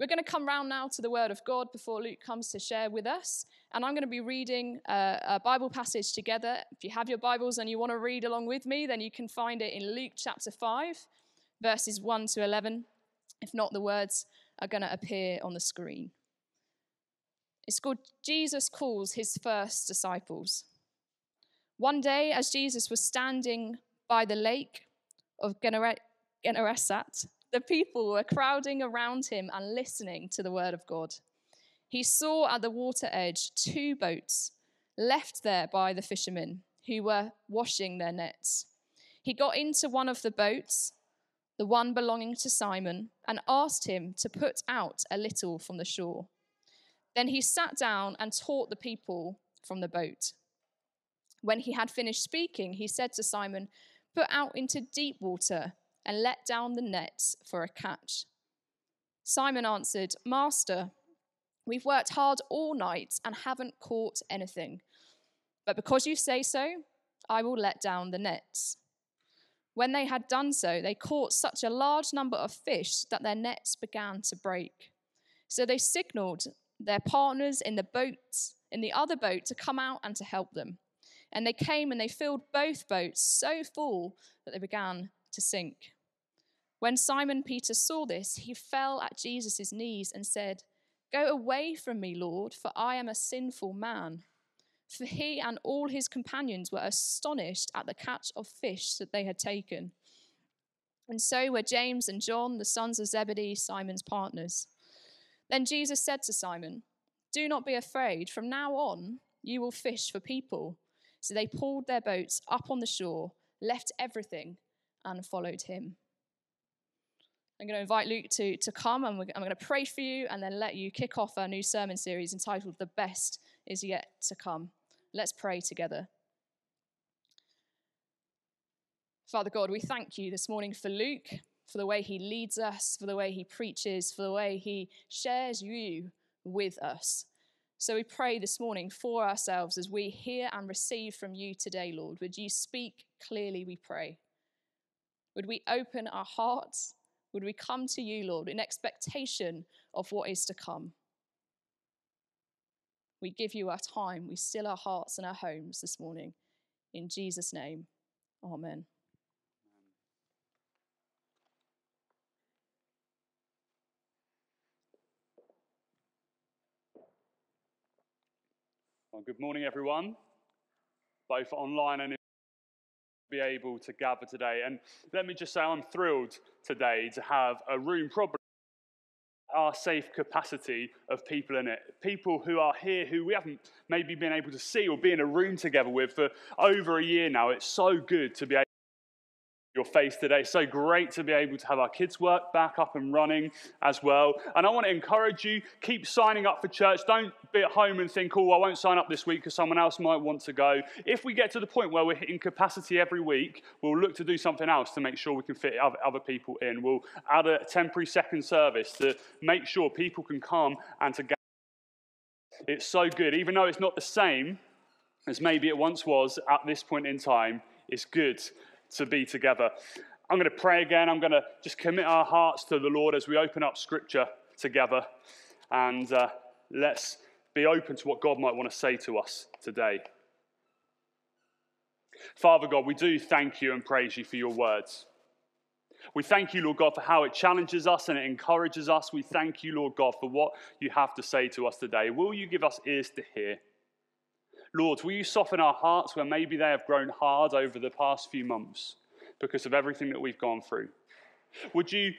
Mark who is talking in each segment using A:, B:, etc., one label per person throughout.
A: We're going to come round now to the Word of God before Luke comes to share with us. And I'm going to be reading a, a, Bible passage together. If you have your Bibles and you want to read along with me, then you can find it in Luke chapter 5, verses 1 to 11. If not, the words are going to appear on the screen. It's called Jesus Calls His First Disciples. One day, as Jesus was standing by the lake of Gennesaret, the people were crowding around him and listening to the word of God. He saw at the water edge two boats left there by the fishermen who were washing their nets. He got into one of the boats, the one belonging to Simon, and asked him to put out a little from the shore. Then he sat down and taught the people from the boat. When he had finished speaking, he said to Simon, Put out into deep water and let down the nets for a catch. Simon answered, Master, we've worked hard all night and haven't caught anything. But because you say so, I will let down the nets. When they had done so, they caught such a large number of fish that their nets began to break. So they signaled their partners in the boat, in the other boat, to come out and to help them. And they came and they filled both boats so full that they began to sink. When Simon Peter saw this, he fell at Jesus' knees and said, Go away from me, Lord, for I am a sinful man. For he and all his companions were astonished at the catch of fish that they had taken. And so were James and John, the sons of Zebedee, Simon's partners. Then Jesus said to Simon, Do not be afraid. From now on, you will fish for people. So they pulled their boats up on the shore, left everything, and followed him. I'm going to invite Luke to, to come and I'm going to pray for you and then let you kick off our new sermon series entitled The Best Is Yet to Come. Let's pray together. Father God, we thank you this morning for Luke, for the way he leads us, for the way he preaches, for the way he shares you with us. So we pray this morning for ourselves as we hear and receive from you today, Lord. Would you speak clearly, we pray? Would we open our hearts? Would we come to you, Lord, in expectation of what is to come? We give you our time. We still our hearts and our homes this morning. In Jesus' name, amen.
B: Well, good morning, everyone, both online and in be able to gather today. And let me just say, I'm thrilled today to have a room probably our safe capacity of people in it. People who are here who we haven't maybe been able to see or be in a room together with for over a year now. It's so good to be able your face today. So great to be able to have our kids' work back up and running as well. And I want to encourage you keep signing up for church. Don't be at home and think, oh, I won't sign up this week because someone else might want to go. If we get to the point where we're hitting capacity every week, we'll look to do something else to make sure we can fit other people in. We'll add a temporary second service to make sure people can come and to gather. It's so good, even though it's not the same as maybe it once was at this point in time. It's good to be together. I'm going to pray again. I'm going to just commit our hearts to the Lord as we open up Scripture together. And uh, let's be open to what God might want to say to us today. Father God, we do thank you and praise you for your words. We thank you, Lord God, for how it challenges us and it encourages us. We thank you, Lord God, for what you have to say to us today. Will you give us ears to hear? Lord, will you soften our hearts where maybe they have grown hard over the past few months because of everything that we've gone through? Would you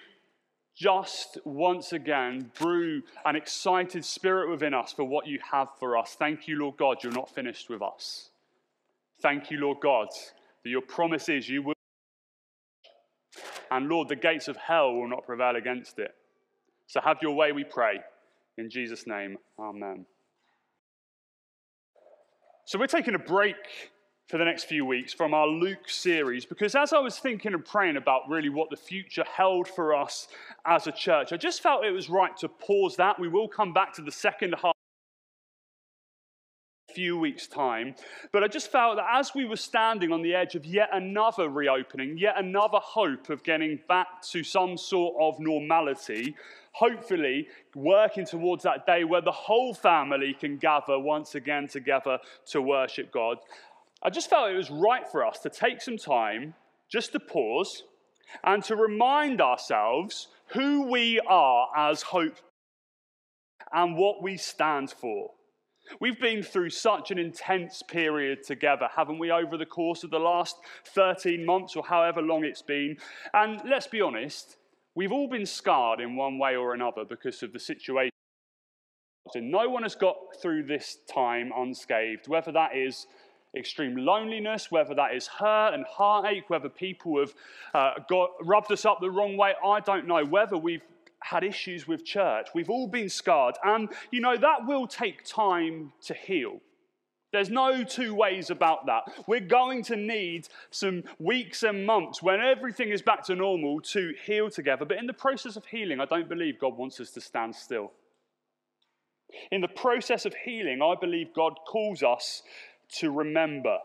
B: just once again brew an excited spirit within us for what you have for us? Thank you, Lord God, you're not finished with us. Thank you, Lord God, that your promise is you will. And Lord, the gates of hell will not prevail against it. So have your way, we pray. In Jesus' name, amen. So, we're taking a break for the next few weeks from our Luke series because as I was thinking and praying about really what the future held for us as a church, I just felt it was right to pause that. We will come back to the second half few weeks' time. But I just felt that as we were standing on the edge of yet another reopening, yet another hope of getting back to some sort of normality, hopefully working towards that day where the whole family can gather once again together to worship God, I just felt it was right for us to take some time just to pause and to remind ourselves who we are as hope and what we stand for. We've been through such an intense period together, haven't we, over the course of the last 13 months or however long it's been? And let's be honest, we've all been scarred in one way or another because of the situation. No one has got through this time unscathed, whether that is extreme loneliness, whether that is hurt and heartache, whether people have uh, got, rubbed us up the wrong way, I don't know. Whether we've had issues with church. We've all been scarred. And, you know, that will take time to heal. There's no two ways about that. We're going to need some weeks and months when everything is back to normal to heal together. But in the process of healing, I don't believe God wants us to stand still. In the process of healing, I believe God calls us to remember.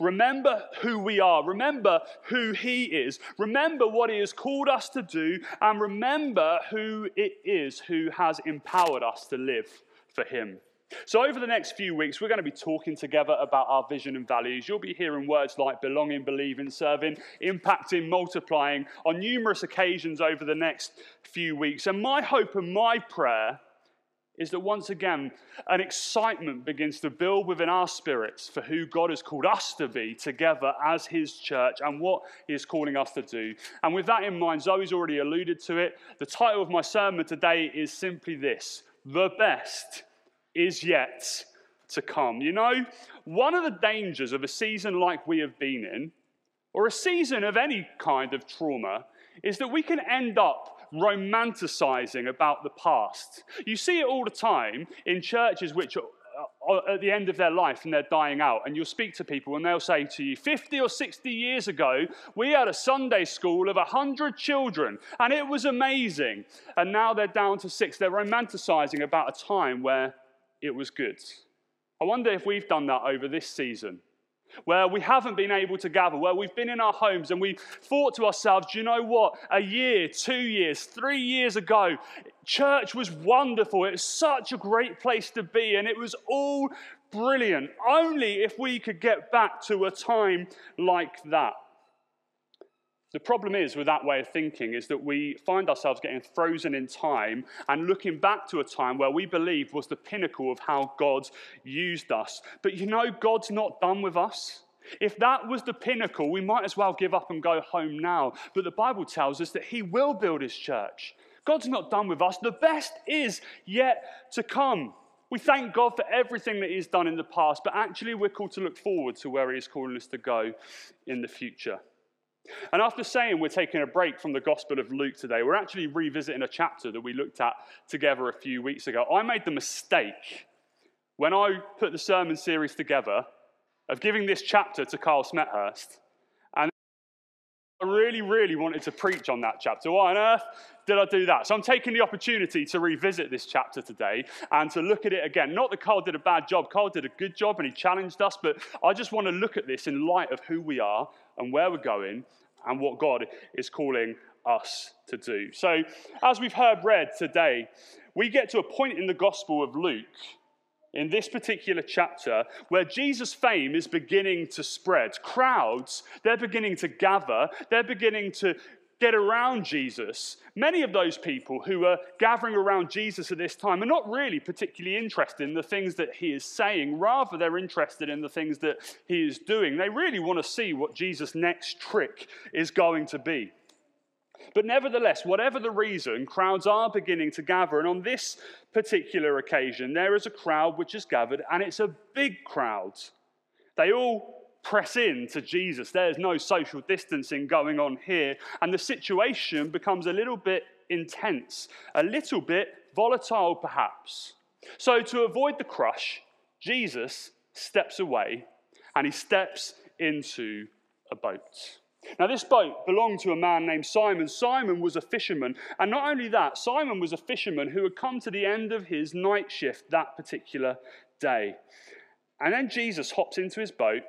B: Remember who we are. Remember who He is. Remember what He has called us to do. And remember who it is who has empowered us to live for Him. So, over the next few weeks, we're going to be talking together about our vision and values. You'll be hearing words like belonging, believing, serving, impacting, multiplying on numerous occasions over the next few weeks. And my hope and my prayer is that once again, an excitement begins to build within our spirits for who God has called us to be together as His church and what He is calling us to do. And with that in mind, Zoe's already alluded to it. The title of my sermon today is simply this The best is yet to come. You know, one of the dangers of a season like we have been in, or a season of any kind of trauma, is that we can end up romanticizing about the past. You see it all the time in churches which are uh, uh, at the end of their life and they're dying out, and you'll speak to people and they'll say to you, 50 or 60 years ago, we had a Sunday school of 100 children and it was amazing. And now they're down to six. They're romanticizing about a time where it was good. I wonder if we've done that over this season where we haven't been able to gather, where we've been in our homes and we thought to ourselves, do you know what? A year, two years, three years ago, church was wonderful. It was such a great place to be, and it was all brilliant. Only if we could get back to a time like that. The problem is with that way of thinking is that we find ourselves getting frozen in time and looking back to a time where we believe was the pinnacle of how God used us. But you know, God's not done with us. If that was the pinnacle, we might as well give up and go home now. But the Bible tells us that He will build His church. God's not done with us. The best is yet to come. We thank God for everything that He's done in the past, but actually, we're called to look forward to where He is calling us to go in the future. And after saying we're taking a break from the Gospel of Luke today, we're actually revisiting a chapter that we looked at together a few weeks ago. I made the mistake when I put the sermon series together of giving this chapter to Carl Smethurst. And I really, really wanted to preach on that chapter. Why on earth did I do that? So I'm taking the opportunity to revisit this chapter today and to look at it again. Not that Carl did a bad job, Carl did a good job and he challenged us, but I just want to look at this in light of who we are and where we're going and what God is calling us to do. So, as we've heard read today, we get to a point in the Gospel of Luke, in this particular chapter, where Jesus' fame is beginning to spread. Crowds, they're beginning to gather, they're beginning to get around Jesus, many of those people who are gathering around Jesus at this time are not really particularly interested in the things that he is saying. Rather, they're interested in the things that he is doing. They really want to see what Jesus' next trick is going to be. But nevertheless, whatever the reason, crowds are beginning to gather. And on this particular occasion, there is a crowd which is gathered, and it's a big crowd. They all press in to Jesus. There's no social distancing going on here. And the situation becomes a little bit intense, a little bit volatile, perhaps. So, to avoid the crush, Jesus steps away and he steps into a boat. Now, this boat belonged to a man named Simon. Simon was a fisherman. And not only that, Simon was a fisherman who had come to the end of his night shift that particular day. And then Jesus hops into his boat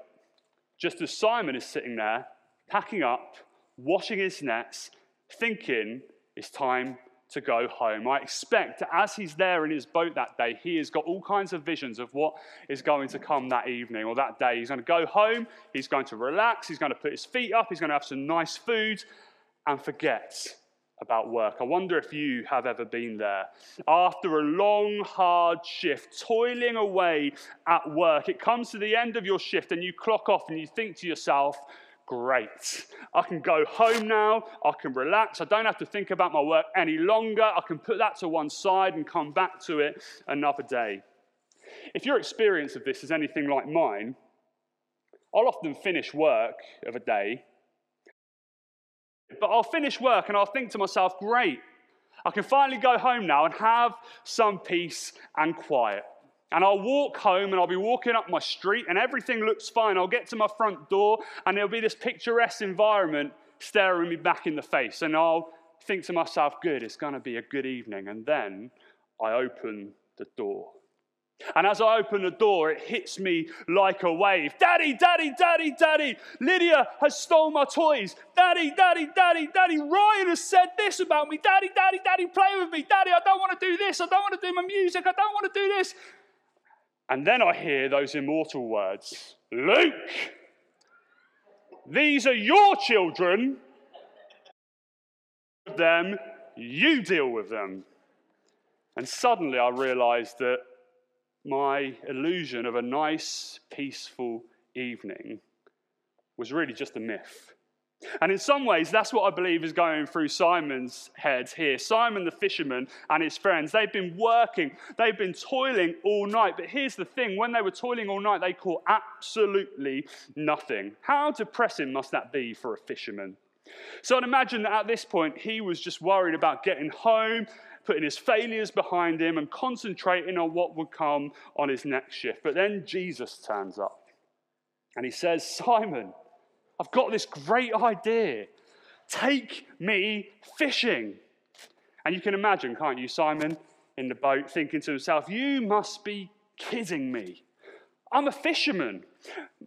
B: just as Simon is sitting there, packing up, washing his nets, thinking it's time to go home. I expect as he's there in his boat that day, he has got all kinds of visions of what is going to come that evening or that day. He's going to go home, he's going to relax, he's going to put his feet up, he's going to have some nice food and forget about work. I wonder if you have ever been there. After a long, hard shift, toiling away at work, it comes to the end of your shift and you clock off and you think to yourself, Great. I can go home now. I can relax. I don't have to think about my work any longer. I can put that to one side and come back to it another day. If your experience of this is anything like mine, I'll often finish work of a day, but I'll finish work and I'll think to myself, great, I can finally go home now and have some peace and quiet. And I'll walk home and I'll be walking up my street and everything looks fine. I'll get to my front door and there'll be this picturesque environment staring me back in the face. And I'll think to myself, good, it's going to be a good evening. And then I open the door. And as I open the door, it hits me like a wave. Daddy, daddy, daddy, daddy, Lydia has stole my toys. Daddy, daddy, daddy, daddy, Ryan has said this about me. Daddy, daddy, daddy, play with me. Daddy, I don't want to do this. I don't want to do my music. I don't want to do this. And then I hear those immortal words Luke, these are your children. Them, you deal with them. And suddenly I realized that my illusion of a nice, peaceful evening was really just a myth. And in some ways, that's what I believe is going through Simon's head here. Simon the fisherman and his friends, they've been working, they've been toiling all night. But here's the thing when they were toiling all night, they caught absolutely nothing. How depressing must that be for a fisherman? So I'd imagine that at this point, he was just worried about getting home, putting his failures behind him, and concentrating on what would come on his next shift. But then Jesus turns up and he says, Simon, I've got this great idea. Take me fishing. And you can imagine, can't you, Simon in the boat thinking to himself, You must be kidding me. I'm a fisherman.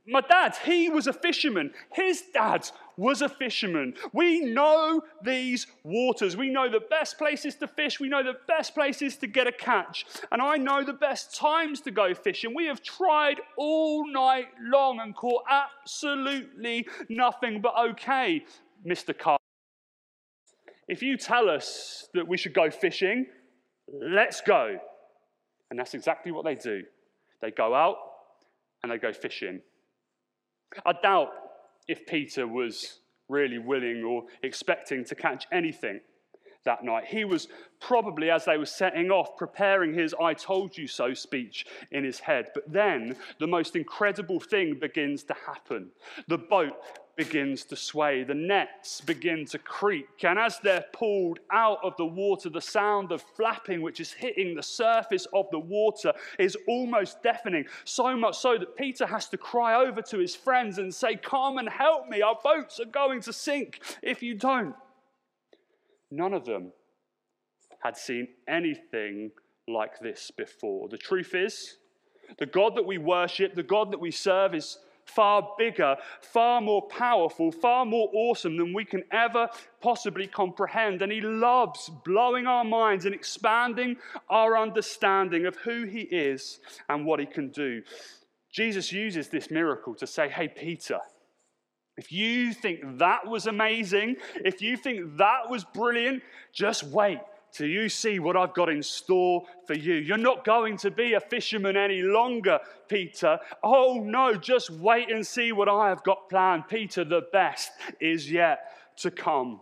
B: My dad, he was a fisherman. His dad was a fisherman. We know these waters. We know the best places to fish. We know the best places to get a catch. And I know the best times to go fishing. We have tried all night long and caught absolutely nothing but okay, Mr. Carr. If you tell us that we should go fishing, let's go. And that's exactly what they do. They go out and they go fishing. I doubt if Peter was really willing or expecting to catch anything that night. He was probably, as they were setting off, preparing his I told you so speech in his head. But then the most incredible thing begins to happen. The boat begins to sway, the nets begin to creak, and as they're pulled out of the water, the sound of flapping, which is hitting the surface of the water, is almost deafening. So much so that Peter has to cry over to his friends and say, Come and help me, our boats are going to sink if you don't. None of them had seen anything like this before. The truth is, the God that we worship, the God that we serve, is far bigger, far more powerful, far more awesome than we can ever possibly comprehend. And He loves blowing our minds and expanding our understanding of who He is and what He can do. Jesus uses this miracle to say, Hey, Peter, if you think that was amazing, if you think that was brilliant, just wait till you see what I've got in store for you. You're not going to be a fisherman any longer, Peter. Oh no, just wait and see what I have got planned. Peter, the best is yet to come.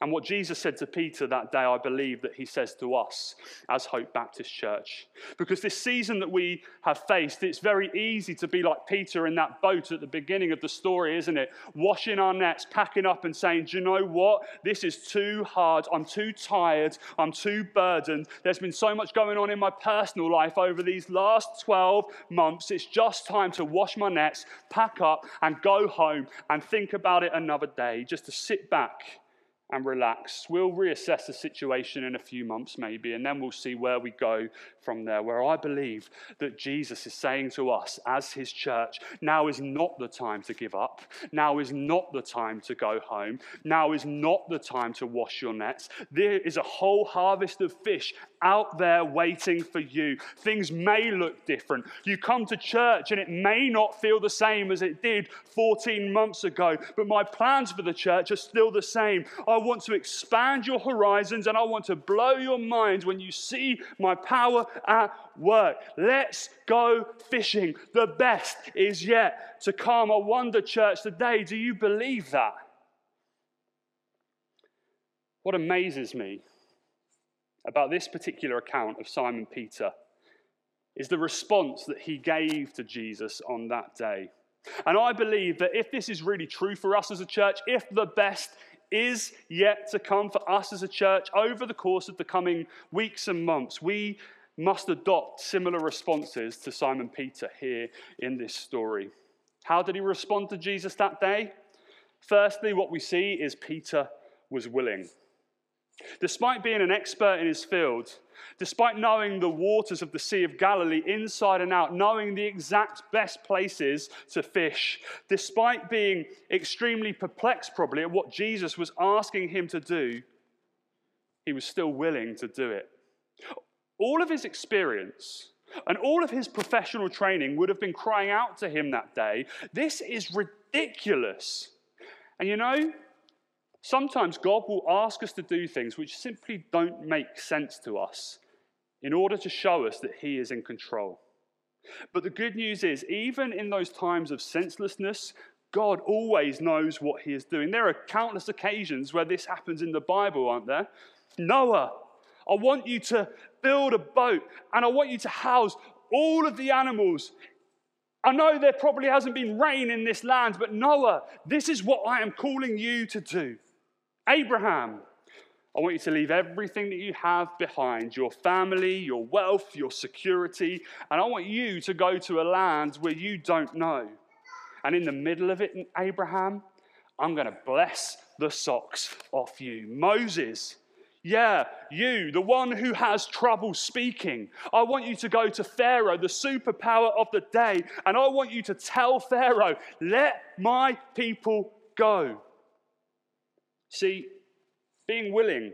B: And what Jesus said to Peter that day, I believe that he says to us as Hope Baptist Church. Because this season that we have faced, it's very easy to be like Peter in that boat at the beginning of the story, isn't it? Washing our nets, packing up, and saying, Do you know what? This is too hard. I'm too tired. I'm too burdened. There's been so much going on in my personal life over these last 12 months. It's just time to wash my nets, pack up, and go home and think about it another day, just to sit back and relax. We'll reassess the situation in a few months, maybe, and then we'll see where we go from there. Where I believe that Jesus is saying to us as his church, now is not the time to give up. Now is not the time to go home. Now is not the time to wash your nets. There is a whole harvest of fish out there waiting for you. Things may look different. You come to church and it may not feel the same as it did 14 months ago, but my plans for the church are still the same. I want to expand your horizons and I want to blow your minds when you see my power at work. Let's go fishing. The best is yet to come. I wonder, church, today, do you believe that? What amazes me about this particular account of Simon Peter is the response that he gave to Jesus on that day. And I believe that if this is really true for us as a church, if the best is yet to come for us as a church over the course of the coming weeks and months, we must adopt similar responses to Simon Peter here in this story. How did he respond to Jesus that day? Firstly, what we see is Peter was willing. Despite being an expert in his field, despite knowing the waters of the Sea of Galilee inside and out, knowing the exact best places to fish, despite being extremely perplexed probably at what Jesus was asking him to do, he was still willing to do it. All of his experience and all of his professional training would have been crying out to him that day this is ridiculous. And you know, Sometimes God will ask us to do things which simply don't make sense to us in order to show us that He is in control. But the good news is, even in those times of senselessness, God always knows what He is doing. There are countless occasions where this happens in the Bible, aren't there? Noah, I want you to build a boat and I want you to house all of the animals I know there probably hasn't been rain in this land, but Noah, this is what I am calling you to do. Abraham, I want you to leave everything that you have behind your family, your wealth, your security, and I want you to go to a land where you don't know. And in the middle of it, Abraham, I'm going to bless the socks off you. Moses, yeah, you, the one who has trouble speaking. I want you to go to Pharaoh, the superpower of the day, and I want you to tell Pharaoh, let my people go. See, being willing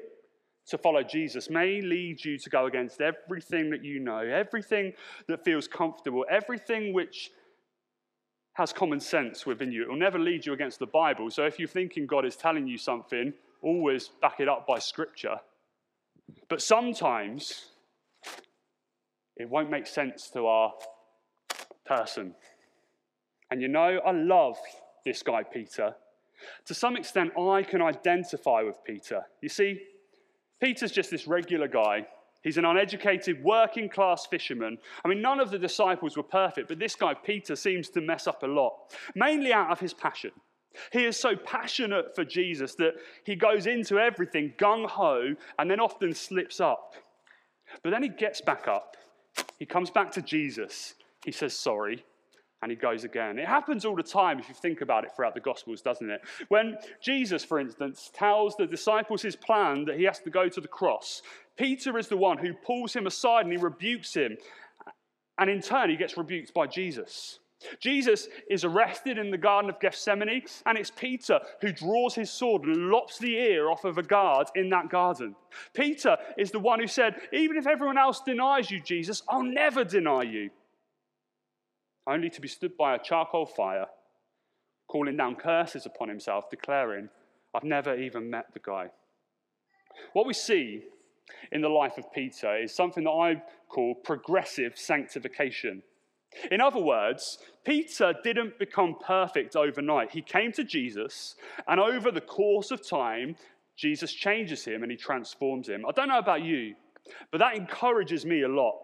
B: to follow Jesus may lead you to go against everything that you know, everything that feels comfortable, everything which has common sense within you. It will never lead you against the Bible. So if you're thinking God is telling you something, always back it up by Scripture. But sometimes it won't make sense to our person. And you know, I love this guy, Peter, to some extent, I can identify with Peter. You see, Peter's just this regular guy. He's an uneducated, working class fisherman. I mean, none of the disciples were perfect, but this guy, Peter, seems to mess up a lot, mainly out of his passion. He is so passionate for Jesus that he goes into everything gung ho and then often slips up. But then he gets back up. He comes back to Jesus. He says sorry and he goes again. It happens all the time if you think about it throughout the Gospels, doesn't it? When Jesus, for instance, tells the disciples his plan that he has to go to the cross, Peter is the one who pulls him aside and he rebukes him. And in turn, he gets rebuked by Jesus. Jesus is arrested in the Garden of Gethsemane, and it's Peter who draws his sword and lops the ear off of a guard in that garden. Peter is the one who said, Even if everyone else denies you, Jesus, I'll never deny you only to be stood by a charcoal fire, calling down curses upon himself, declaring, I've never even met the guy. What we see in the life of Peter is something that I call progressive sanctification. In other words, Peter didn't become perfect overnight. He came to Jesus, and over the course of time, Jesus changes him and he transforms him. I don't know about you, but that encourages me a lot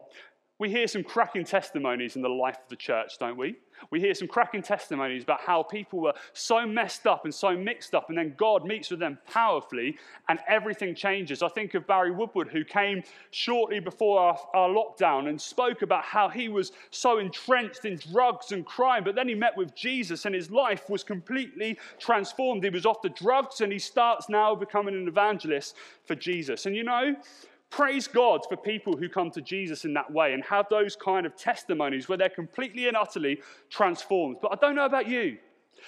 B: We hear some cracking testimonies in the life of the church, don't we? We hear some cracking testimonies about how people were so messed up and so mixed up, and then God meets with them powerfully and everything changes. I think of Barry Woodward, who came shortly before our, our, lockdown and spoke about how he was so entrenched in drugs and crime, but then he met with Jesus and his life was completely transformed. He was off the drugs and he starts now becoming an evangelist for Jesus. And you know, Praise God for people who come to Jesus in that way and have those kind of testimonies where they're completely and utterly transformed. But I don't know about you.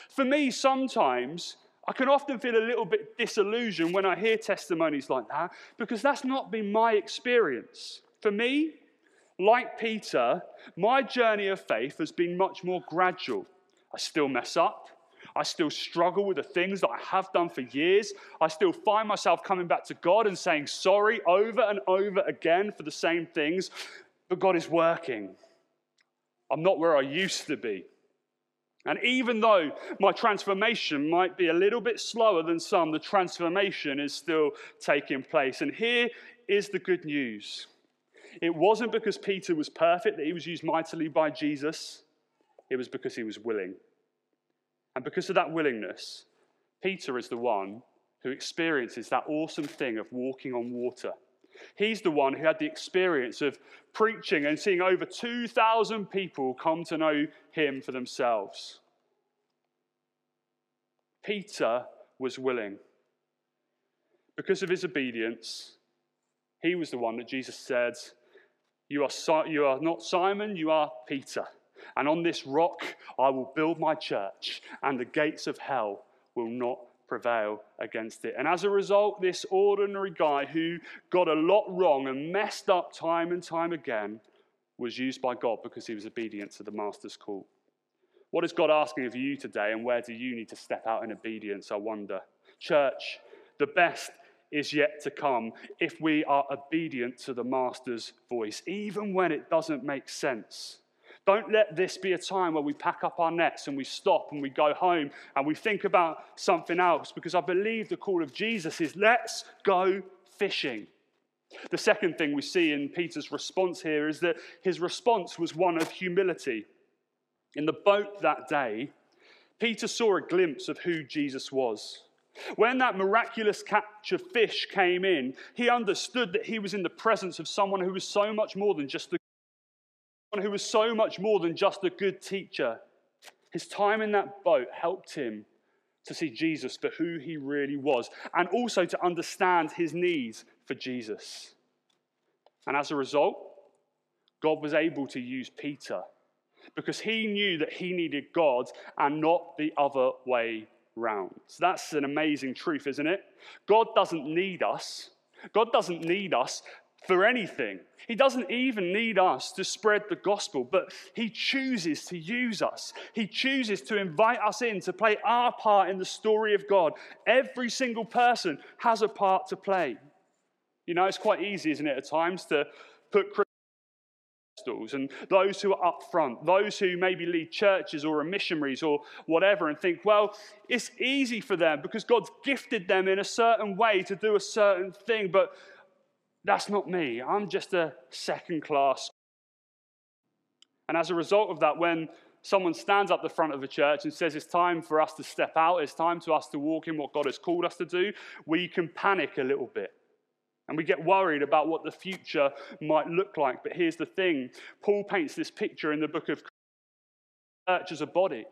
B: For me, sometimes I can often feel a little bit disillusioned when I hear testimonies like that because that's not been my experience. For me, like Peter, my journey of faith has been much more gradual. I still mess up. I still struggle with the things that I have done for years. I still find myself coming back to God and saying sorry over and over again for the same things. But God is working. I'm not where I used to be. And even though my transformation might be a little bit slower than some, the transformation is still taking place. And here is the good news it wasn't because Peter was perfect that he was used mightily by Jesus, it was because he was willing. And because of that willingness, Peter is the one who experiences that awesome thing of walking on water. He's the one who had the experience of preaching and seeing over 2,000 people come to know him for themselves. Peter was willing. Because of his obedience, he was the one that Jesus said, You are, you are not Simon, you are Peter. And on this rock I will build my church, and the gates of hell will not prevail against it. And as a result, this ordinary guy who got a lot wrong and messed up time and time again was used by God because he was obedient to the master's call. What is God asking of you today, and where do you need to step out in obedience? I wonder. Church, the best is yet to come if we are obedient to the master's voice, even when it doesn't make sense. Don't let this be a time where we pack up our nets and we stop and we go home and we think about something else because I believe the call of Jesus is let's go fishing. The second thing we see in Peter's response here is that his response was one of humility. In the boat that day, Peter saw a glimpse of who Jesus was. When that miraculous catch of fish came in, he understood that he was in the presence of someone who was so much more than just the who was so much more than just a good teacher. His time in that boat helped him to see Jesus for who he really was and also to understand his needs for Jesus. And as a result, God was able to use Peter because he knew that he needed God and not the other way round. So that's an amazing truth, isn't it? God doesn't need us. God doesn't need us for anything. He doesn't even need us to spread the gospel, but He chooses to use us. He chooses to invite us in to play our part in the story of God. Every single person has a part to play. You know, it's quite easy, isn't it, at times to put and those who are up front, those who maybe lead churches or are missionaries or whatever, and think, well, it's easy for them because God's gifted them in a certain way to do a certain thing, but that's not me. I'm just a second class. And as a result of that, when someone stands up the front of a church and says it's time for us to step out, it's time for us to walk in what God has called us to do, we can panic a little bit. And we get worried about what the future might look like. But here's the thing Paul paints this picture in the book of church as a body.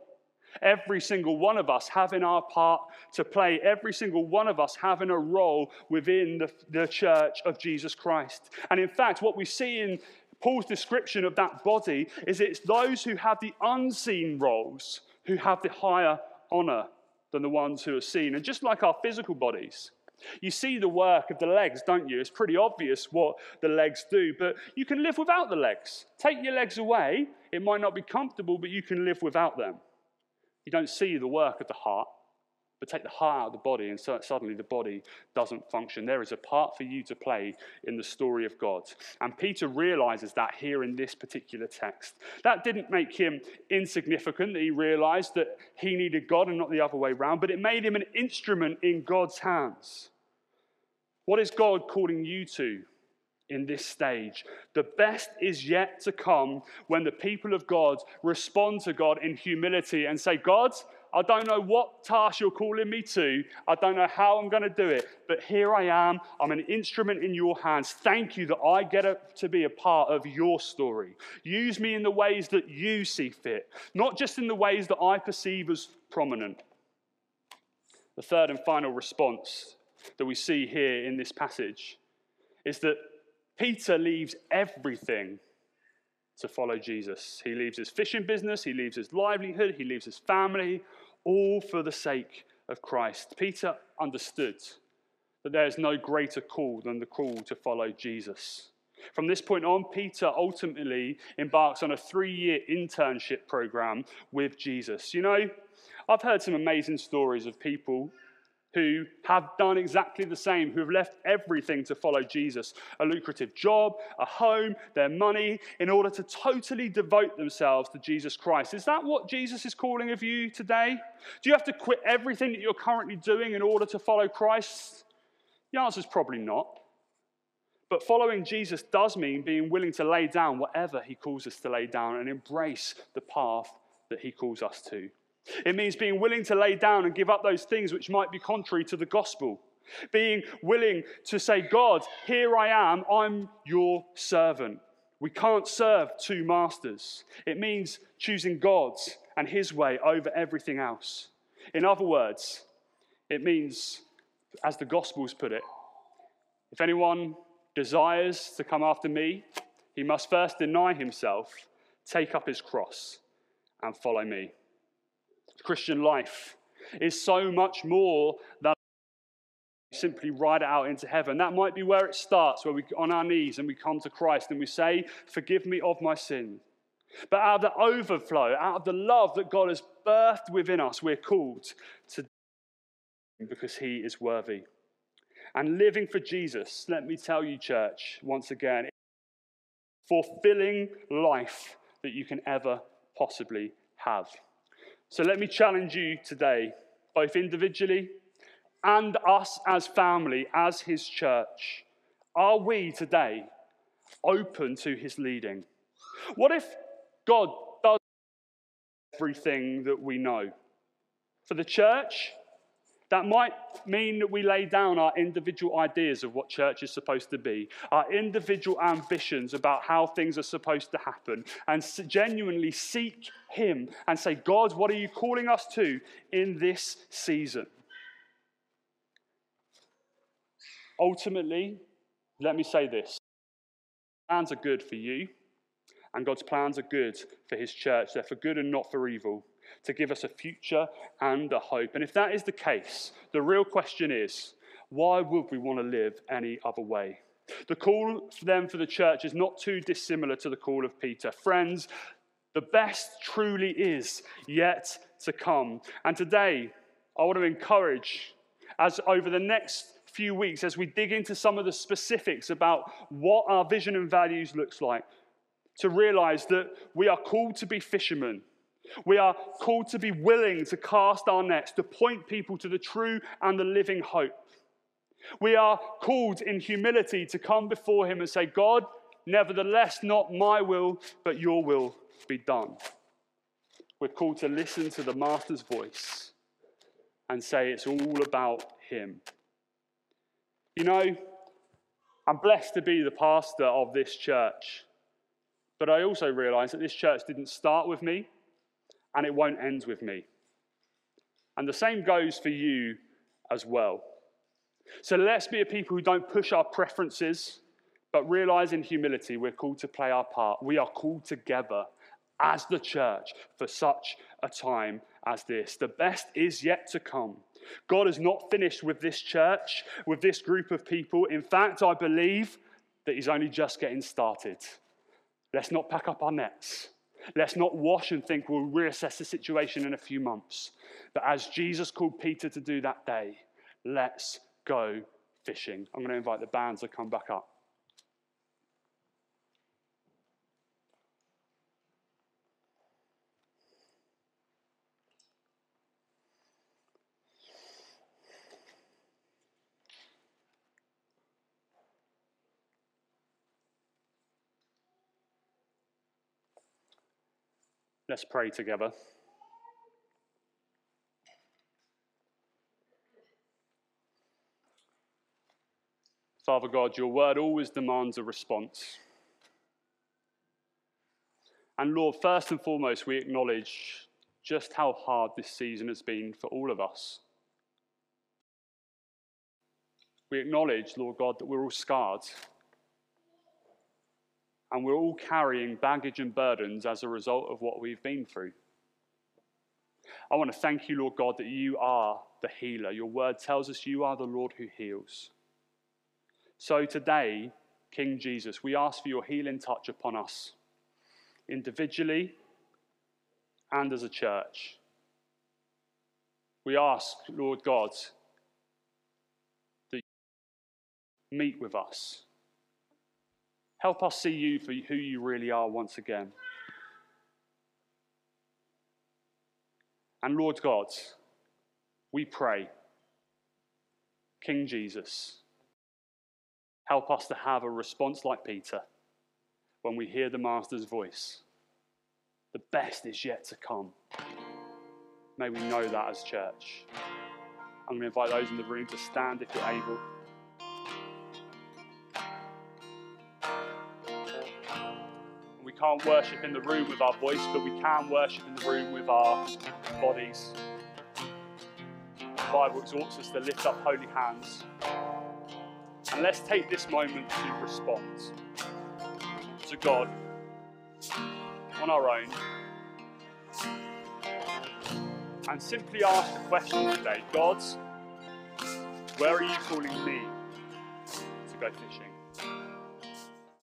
B: Every single one of us having our part to play, every single one of us having a role within the, the church of Jesus Christ. And in fact, what we see in Paul's description of that body is it's those who have the unseen roles who have the higher honor than the ones who are seen. And just like our physical bodies, you see the work of the legs, don't you? It's pretty obvious what the legs do, but you can live without the legs. Take your legs away, it might not be comfortable, but you can live without them. You don't see the work of the heart, but take the heart out of the body, and so suddenly the body doesn't function. There is a part for you to play in the story of God. And Peter realizes that here in this particular text. That didn't make him insignificant, that he realized that he needed God and not the other way around, but it made him an instrument in God's hands. What is God calling you to in this stage. The best is yet to come when the people of God respond to God in humility and say, God, I don't know what task you're calling me to. I don't know how I'm going to do it, but here I am. I'm an instrument in your hands. Thank you that I get to be a part of your story. Use me in the ways that you see fit, not just in the ways that I perceive as prominent. The third and final response that we see here in this passage is that Peter leaves everything to follow Jesus. He leaves his fishing business, he leaves his livelihood, he leaves his family, all for the sake of Christ. Peter understood that there is no greater call than the call to follow Jesus. From this point on, Peter ultimately embarks on a three year internship program with Jesus. You know, I've heard some amazing stories of people who have done exactly the same, who have left everything to follow Jesus a lucrative job, a home, their money, in order to totally devote themselves to Jesus Christ. Is that what Jesus is calling of you today? Do you have to quit everything that you're currently doing in order to follow Christ? The answer is probably not. But following Jesus does mean being willing to lay down whatever he calls us to lay down and embrace the path that he calls us to. It means being willing to lay down and give up those things which might be contrary to the gospel. Being willing to say, God, here I am, I'm your servant. We can't serve two masters. It means choosing God's and His way over everything else. In other words, it means, as the Gospels put it, if anyone desires to come after me, he must first deny himself, take up his cross, and follow me. Christian life is so much more than simply ride it out into heaven. That might be where it starts, where we on our knees and we come to Christ and we say, Forgive me of my sin. But out of the overflow, out of the love that God has birthed within us, we're called to because He is worthy. And living for Jesus, let me tell you, church, once again, fulfilling life that you can ever possibly have. So let me challenge you today, both individually and us as family, as His church. Are we today open to His leading? What if God does everything that we know? For the church, that might mean that we lay down our individual ideas of what church is supposed to be, our individual ambitions about how things are supposed to happen, and genuinely seek Him and say, God, what are you calling us to in this season? Ultimately, let me say this plans are good for you, and God's plans are good for His church. They're for good and not for evil to give us a future and a hope. And if that is the case, the real question is why would we want to live any other way? The call for them for the church is not too dissimilar to the call of Peter. Friends, the best truly is yet to come. And today, I want to encourage, as over the next few weeks, as we dig into some of the specifics about what our vision and values looks like, to realize that we are called to be fishermen we are called to be willing to cast our nets, to point people to the true and the living hope. We are called in humility to come before Him and say, God, nevertheless, not my will, but your will be done. We're called to listen to the Master's voice and say it's all about Him. You know, I'm blessed to be the pastor of this church, but I also realize that this church didn't start with me and it won't end with me. And the same goes for you as well. So let's be a people who don't push our preferences, but realize in humility we're called to play our part. We are called together as the church for such a time as this. The best is yet to come. God is not finished with this church, with this group of people. In fact, I believe that He's only just getting started. Let's not pack up our nets. Let's not wash and think we'll reassess the situation in a few months. But as Jesus called Peter to do that day, let's go fishing. I'm going to invite the bands to come back up. Let's pray together. Father God, your word always demands a response. And Lord, first and foremost, we acknowledge just how hard this season has been for all of us. We acknowledge, Lord God, that we're all scarred. And we're all carrying baggage and burdens as a result of what we've been through. I want to thank you, Lord God, that you are the healer. Your word tells us you are the Lord who heals. So today, King Jesus, we ask for your healing touch upon us, individually and as a church. We ask, Lord God, that you meet with us. Help us see you for who you really are once again. And Lord God, we pray, King Jesus, Help us to have a response like Peter when we hear the Master's voice. The best is yet to come. May we know that as church. I'm going to invite those in the room to stand if you're able. Can't worship in the room with our voice, but we can worship in the room with our bodies. The Bible exhorts us to lift up holy hands. And let's take this moment to respond to God on our own and simply ask the question today God, where are you calling me to go fishing?